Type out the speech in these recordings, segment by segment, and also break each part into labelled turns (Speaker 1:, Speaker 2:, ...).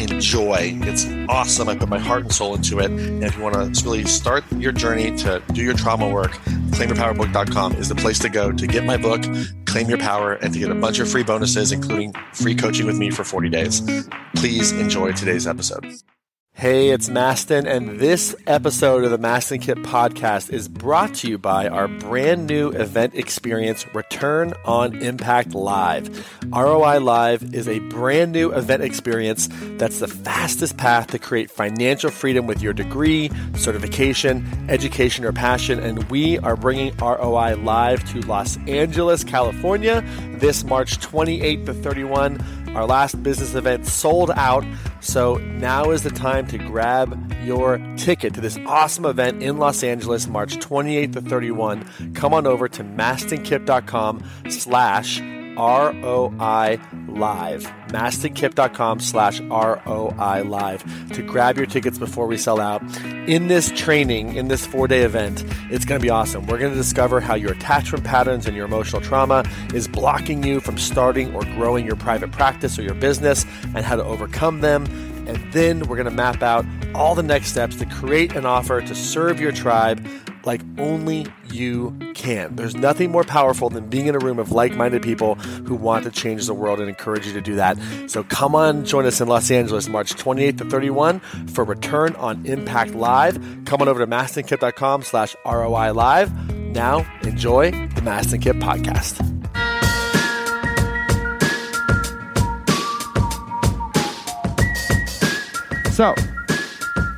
Speaker 1: enjoy. It's awesome. I put my heart and soul into it. And if you want to really start your journey to do your trauma work, claimyourpowerbook.com is the place to go to get my book, Claim Your Power, and to get a bunch of free bonuses, including free coaching with me for 40 days. Please enjoy today's episode. Hey, it's Mastin, and this episode of the Mastin Kipp podcast is brought to you by our brand new event experience, Return on Impact Live. ROI Live is a brand new event experience that's the fastest path to create financial freedom with your degree, certification, education, or passion. And we are bringing ROI Live to Los Angeles, California this March 28th to 31. Our last business event sold out, so now is the time to grab your ticket to this awesome event in Los Angeles, March 28th to 31. Come on over to mastinkipp.com slash ROI Live. MastinKipp.com slash ROI Live to grab your tickets before we sell out. In this training, in this four day event, it's going to be awesome. We're going to discover how your attachment patterns and your emotional trauma is blocking you from starting or growing your private practice or your business and how to overcome them. And then we're going to map out all the next steps to create an offer to serve your tribe like only you can. There's nothing more powerful than being in a room of like minded people who want to change the world and encourage you to do that. So come on, join us in Los Angeles, March 28th to 31 for Return on Impact Live. Come on over to mastinkipp.com slash ROI Live. Now, enjoy the Mastin Kipp podcast.
Speaker 2: So,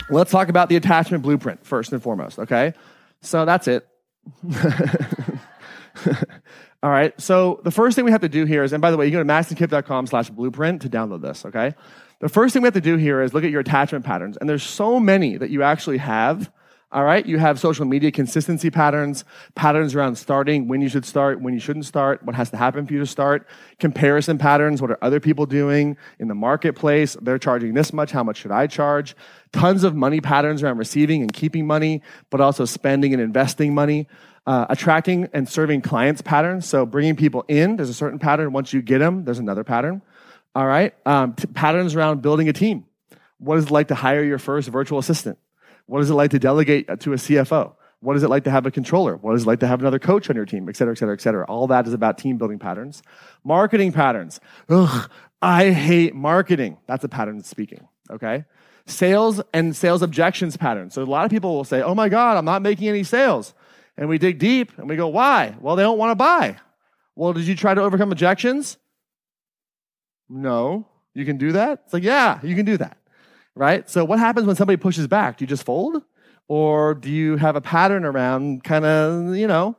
Speaker 2: let's talk about the attachment blueprint first and foremost, okay? So that's it. All right. So the first thing we have to do here is, and by the way, you go to mastinkipp.com slash blueprint to download this, okay? The first thing we have to do here is look at your attachment patterns. And there's so many that you actually have. All right. You have social media consistency patterns, patterns around starting, when you should start, when you shouldn't start, what has to happen for you to start, comparison patterns, what are other people doing in the marketplace? They're charging this much. How much should I charge? Tons of money patterns around receiving and keeping money, but also spending and investing money. Uh, attracting and serving clients patterns. So bringing people in, there's a certain pattern. Once you get them, there's another pattern. All right. Um, t- patterns around building a team. What is it like to hire your first virtual assistant? What is it like to delegate uh, to a CFO? What is it like to have a controller? What is it like to have another coach on your team, et cetera, et cetera, et cetera? All that is about team building patterns. Marketing patterns. Ugh, I hate marketing. That's a pattern speaking, okay? Sales and sales objections patterns. So a lot of people will say, oh my God, I'm not making any sales. And we dig deep and we go, why? Well, they don't want to buy. Well, did you try to overcome objections? No. You can do that? It's like, yeah, you can do that right? So what happens when somebody pushes back? Do you just fold? Or do you have a pattern around kind of, you know,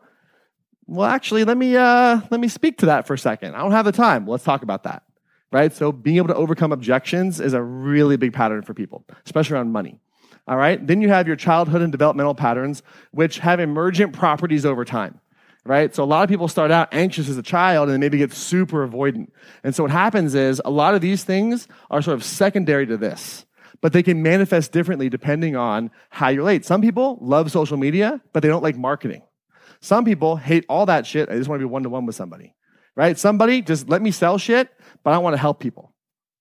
Speaker 2: well, actually, let me, uh, let me speak to that for a second. I don't have the time. Let's talk about that, right? So being able to overcome objections is a really big pattern for people, especially around money. All right. Then you have your childhood and developmental patterns, which have emergent properties over time right? So a lot of people start out anxious as a child and maybe get super avoidant. And so what happens is a lot of these things are sort of secondary to this but they can manifest differently depending on how you relate. Some people love social media, but they don't like marketing. Some people hate all that shit. I just want to be one to one with somebody, right? Somebody just let me sell shit, but I want to help people,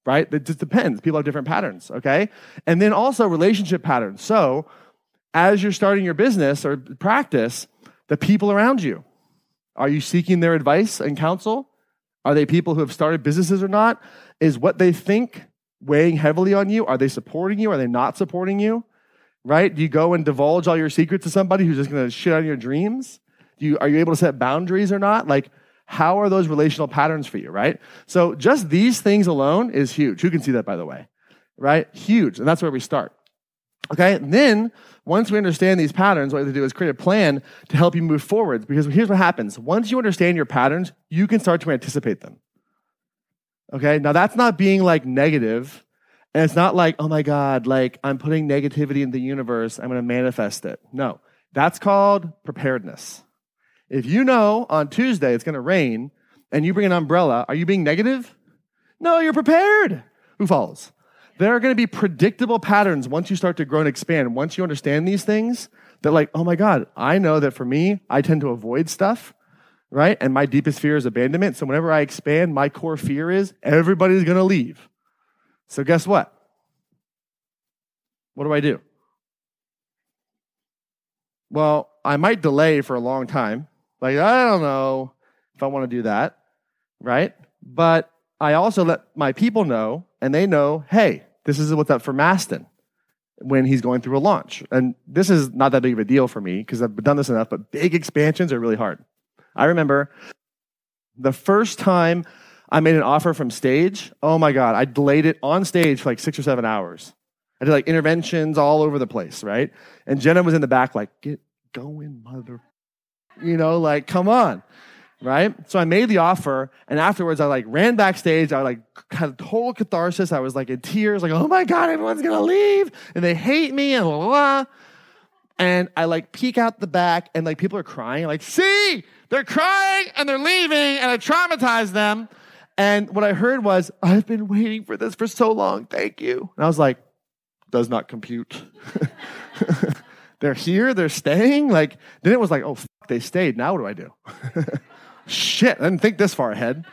Speaker 2: right? It just depends. People have different patterns, okay? And then also relationship patterns. So as you're starting your business or practice, the people around you, are you seeking their advice and counsel? Are they people who have started businesses or not? Is what they think weighing heavily on you? Are they supporting you? Are they not supporting you? Right? Do you go and divulge all your secrets to somebody who's just going to shit on your dreams? Do you, are you able to set boundaries or not? Like, how are those relational patterns for you, right? So just these things alone is huge. Who can see that, by the way? Right? Huge. And that's where we start. Okay? And then, once we understand these patterns, what we have to do is create a plan to help you move forward. Because here's what happens. Once you understand your patterns, you can start to anticipate them. Okay, now that's not being like negative, and it's not like, oh my God, like I'm putting negativity in the universe, I'm gonna manifest it. No, that's called preparedness. If you know on Tuesday it's going to rain and you bring an umbrella, are you being negative? No, you're prepared. Who follows? There are going to be predictable patterns once you start to grow and expand. Once you understand these things, that like, oh my God, I know that for me, I tend to avoid stuff, right? And my deepest fear is abandonment. So whenever I expand, my core fear is everybody's going to leave. So guess what? What do I do? Well, I might delay for a long time. Like, I don't know if I want to do that, right? But I also let my people know, and they know, hey, this is what's up for Mastin when he's going through a launch. And this is not that big of a deal for me because I've done this enough, but big expansions are really hard. I remember the first time I made an offer from stage, oh my God, I delayed it on stage for like six or seven hours. I did like interventions all over the place, right? And Jenna was in the back, like, get going, mother. You know, like, come on right? So I made the offer, and afterwards I like ran backstage. I like had total catharsis. I was like in tears, like, oh my god, everyone's gonna leave, and they hate me, and blah blah. blah. And I like peek out the back, and like people are crying, like, see, they're crying and they're leaving, and I traumatized them. And what I heard was, I've been waiting for this for so long. Thank you. And I was like, does not compute. they're here, they're staying. Like, then it was like, oh, they stayed. Now what do I do? shit, I didn't think this far ahead.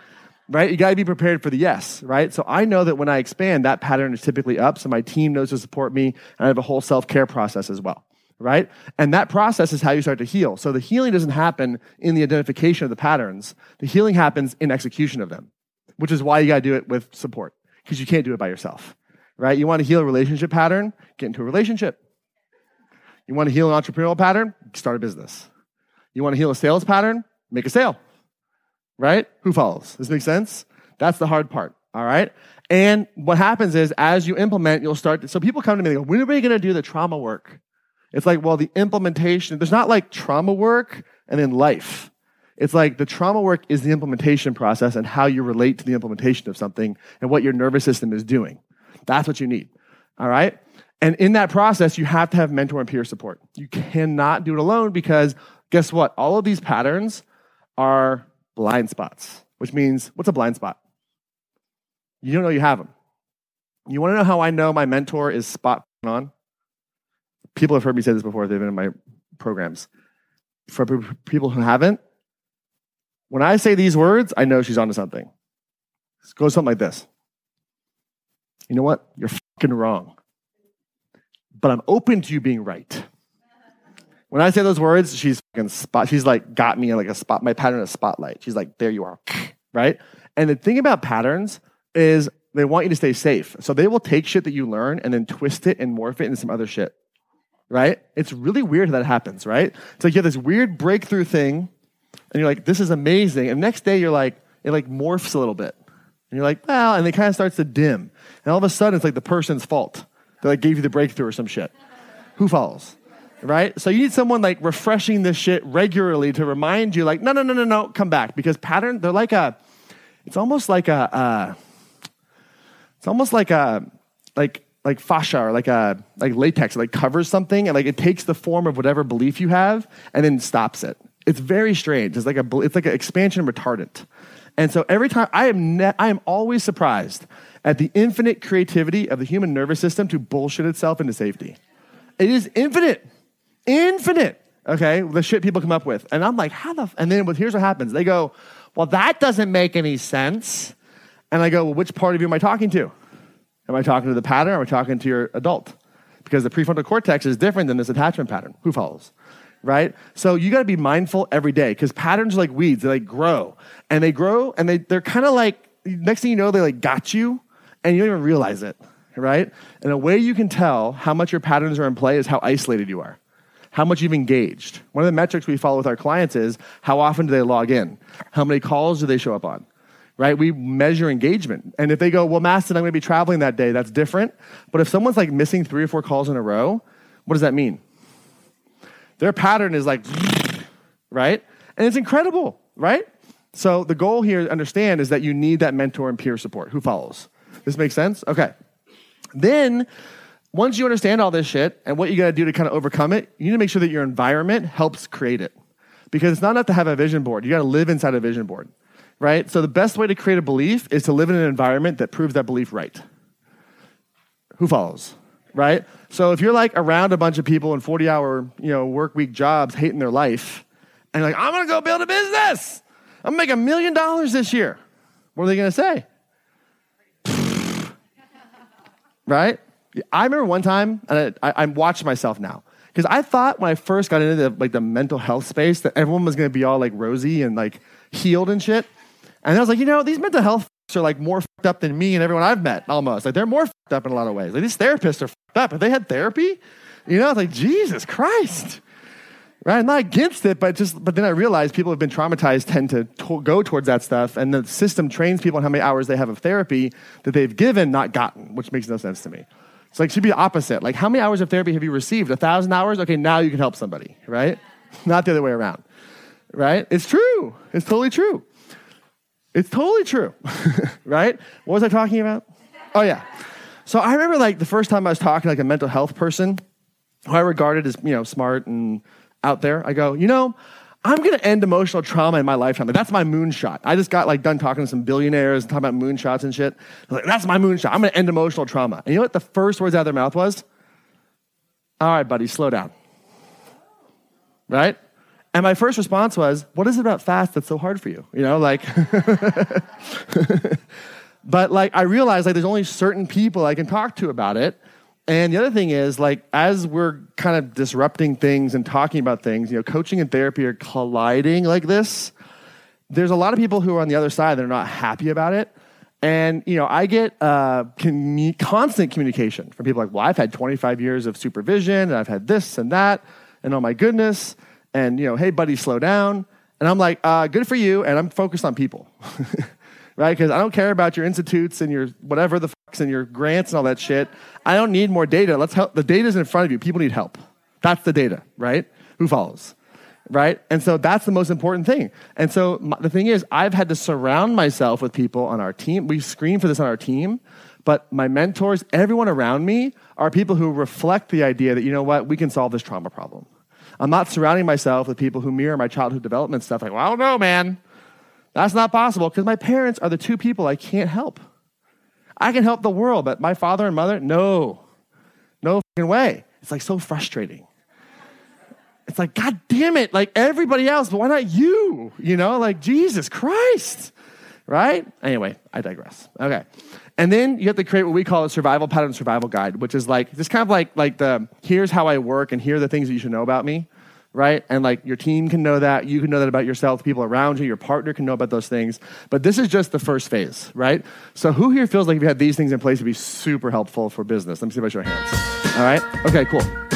Speaker 2: Right? You got to be prepared for the yes, right? So I know that when I expand, that pattern is typically up. So my team knows to support me. And I have a whole self care process as well, right? And that process is how you start to heal. So the healing doesn't happen in the identification of the patterns, the healing happens in execution of them, which is why you got to do it with support because you can't do it by yourself, right? You want to heal a relationship pattern, get into a relationship. You want to heal an entrepreneurial pattern, start a business. You want to heal a sales pattern, make a sale right? Who follows? Does this make sense? That's the hard part, all right? And what happens is as you implement, you'll start, to, so people come to me and go, when are we going to do the trauma work? It's like, well, the implementation, there's not like trauma work and then life. It's like the trauma work is the implementation process and how you relate to the implementation of something and what your nervous system is doing. That's what you need. All right? And in that process, you have to have mentor and peer support. You cannot do it alone because guess what? All of these patterns are blind spots, which means what's a blind spot? You don't know you have them. You want to know how I know my mentor is spot on? People have heard me say this before, they've been in my programs. For people who haven't, when I say these words, I know she's onto something. It goes something like this. You know what? You're fucking wrong. But I'm open to you being right. When I say those words, she's fucking spot. She's like got me in like a spot. My pattern of spotlight. She's like, there you are, right? And the thing about patterns is they want you to stay safe. So they will take shit that you learn and then twist it and morph it into some other shit, right? It's really weird how that happens, right? It's like you have this weird breakthrough thing, and you're like, this is amazing. And next day you're like, it like morphs a little bit, and you're like, well, and it kind of starts to dim, and all of a sudden it's like the person's fault. They like gave you the breakthrough or some shit. Who follows? right? So you need someone like refreshing this shit regularly to remind you, like, no, no, no, no, no, come back. Because pattern, they're like a, it's almost like a, uh, it's almost like a, like, like fascia or like a, like latex, it like covers something and like it takes the form of whatever belief you have and then stops it. It's very strange. It's like a, it's like an expansion retardant. And so every time I am, ne- I am always surprised at the infinite creativity of the human nervous system to bullshit itself into safety. It is infinite. Infinite. Okay, the shit people come up with. And I'm like, how the, f-? and then here's what happens. They go, well, that doesn't make any sense. And I go, well, which part of you am I talking to? Am I talking to the pattern or am I talking to your adult? Because the prefrontal cortex is different than this attachment pattern. Who follows? Right? So you got to be mindful every day because patterns are like weeds. They like grow and they grow and they, they're kind of like, next thing you know, they like got you and you don't even realize it. Right? And a way you can tell how much your patterns are in play is how isolated you are how much you've engaged. One of the metrics we follow with our clients is how often do they log in? How many calls do they show up on? Right? We measure engagement. And if they go, well, Mastin, I'm going to be traveling that day, that's different. But if someone's like missing three or four calls in a row, what does that mean? Their pattern is like, right? And it's incredible, right? So the goal here to understand is that you need that mentor and peer support. Who follows? This makes sense? Okay. Then once you understand all this shit and what you got to do to kind of overcome it, you need to make sure that your environment helps create it. because it's not enough to have a vision board. You got to live inside a vision board, right? So the best way to create a belief is to live in an environment that proves that belief right. Who follows? Right? So if you're like around a bunch of people in 40 hour, you know, work week jobs hating their life, and like, I'm gonna go build a business. I'm gonna make a million dollars this year. What are they gonna say? right? I remember one time, and I, I, I watched myself now because I thought when I first got into the like the mental health space that everyone was going to be all like rosy and like healed and shit. And I was like, you know, these mental health are like more fucked up than me and everyone I've met almost. Like they're more fucked up in a lot of ways. Like these therapists are fucked up. If they had therapy, you know, like Jesus Christ. Right? I'm not against it, but just but then I realized people have been traumatized tend to, to go towards that stuff, and the system trains people on how many hours they have of therapy that they've given, not gotten, which makes no sense to me. It's like, should be opposite. Like, how many hours of therapy have you received? A thousand hours? Okay, now you can help somebody, right? Not the other way around, right? It's true. It's totally true. It's totally true, right? What was I talking about? Oh, yeah. So I remember like the first time I was talking like a mental health person who I regarded as, you know, smart and out there. I go, you know, I'm going to end emotional trauma in my lifetime. Like, that's my moonshot. I just got like done talking to some billionaires and talking about moonshots and shit. like, that's my moonshot. I'm going to end emotional trauma. And you know what the first words out of their mouth was? All right, buddy, slow down. Right? And my first response was, what is it about fast that's so hard for you? You know, like, but like, I realized like there's only certain people I can talk to about it. And the other thing is, like, as we're kind of disrupting things and talking about things, you know, coaching and therapy are colliding like this. There's a lot of people who are on the other side that are not happy about it. And, you know, I get uh, commu- constant communication from people like, well, I've had 25 years of supervision and I've had this and that. And oh my goodness. And, you know, hey, buddy, slow down. And I'm like, uh, good for you. And I'm focused on people. right? Because I don't care about your institutes and your whatever the fucks and your grants and all that shit. I don't need more data. Let's help. The data's in front of you. People need help. That's the data, right? Who follows? Right? And so that's the most important thing. And so my, the thing is, I've had to surround myself with people on our team. We screen for this on our team, but my mentors, everyone around me, are people who reflect the idea that, you know what, we can solve this trauma problem. I'm not surrounding myself with people who mirror my childhood development stuff. Like, well, I don't know, man. That's not possible because my parents are the two people I can't help. I can help the world, but my father and mother, no. No fucking way. It's like so frustrating. It's like, God damn it, like everybody else, but why not you? You know, like Jesus Christ, right? Anyway, I digress. Okay. And then you have to create what we call a survival pattern survival guide, which is like, just kind of like, like the here's how I work and here are the things that you should know about me right? And like your team can know that, you can know that about yourself, people around you, your partner can know about those things. But this is just the first phase, right? So who here feels like if you had these things in place, it'd be super helpful for business? Let me see by show of hands. All right? Okay, cool.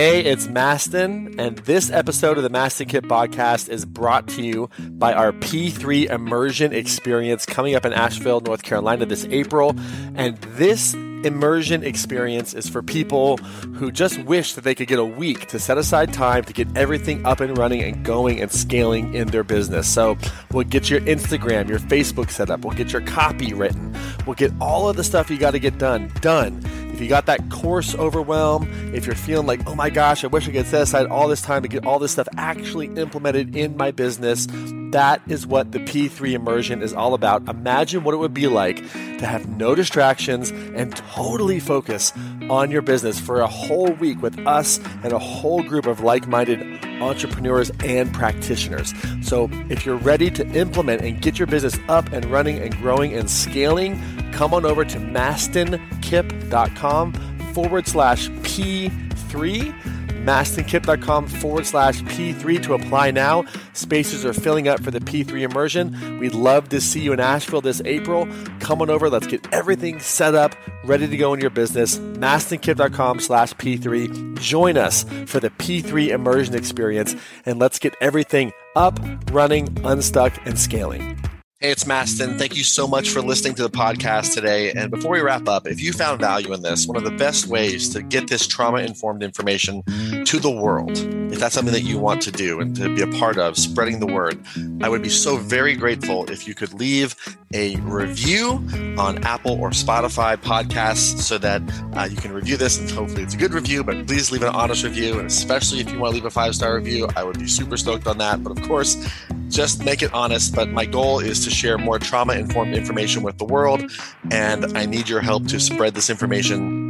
Speaker 1: Hey, it's Mastin, and this episode of the Mastin Kipp podcast is brought to you by our P3 Immersion Experience coming up in Asheville, North Carolina this April. And this immersion experience is for people who just wish that they could get a week to set aside time to get everything up and running and going and scaling in their business. So we'll get your Instagram, your Facebook set up, we'll get your copy written, we'll get all of the stuff you got to get done done if you got that course overwhelm, if you're feeling like, oh my gosh, I wish I could set aside all this time to get all this stuff actually implemented in my business, that is what the P3 immersion is all about. Imagine what it would be like to have no distractions and totally focus on your business for a whole week with us and a whole group of like minded entrepreneurs and practitioners. So, if you're ready to implement and get your business up and running and growing and scaling, come on over to mastinkipp.com forward slash P3 mastinkipp.com forward slash P3 to apply now. Spaces are filling up for the P3 immersion. We'd love to see you in Asheville this April. Come on over. Let's get everything set up, ready to go in your business. mastinkipp.com slash P3. Join us for the P3 immersion experience and let's get everything up, running, unstuck, and scaling. Hey, it's Mastin. Thank you so much for listening to the podcast today. And before we wrap up, if you found value in this, one of the best ways to get this trauma informed information to the world, if that's something that you want to do and to be a part of, spreading the word, I would be so very grateful if you could leave a review on Apple or Spotify podcasts so that uh, you can review this and hopefully it's a good review, but please leave an honest review. And especially if you want to leave a five star review, I would be super stoked on that. But of course, just make it honest. But my goal is to share more trauma informed information with the world. And I need your help to spread this information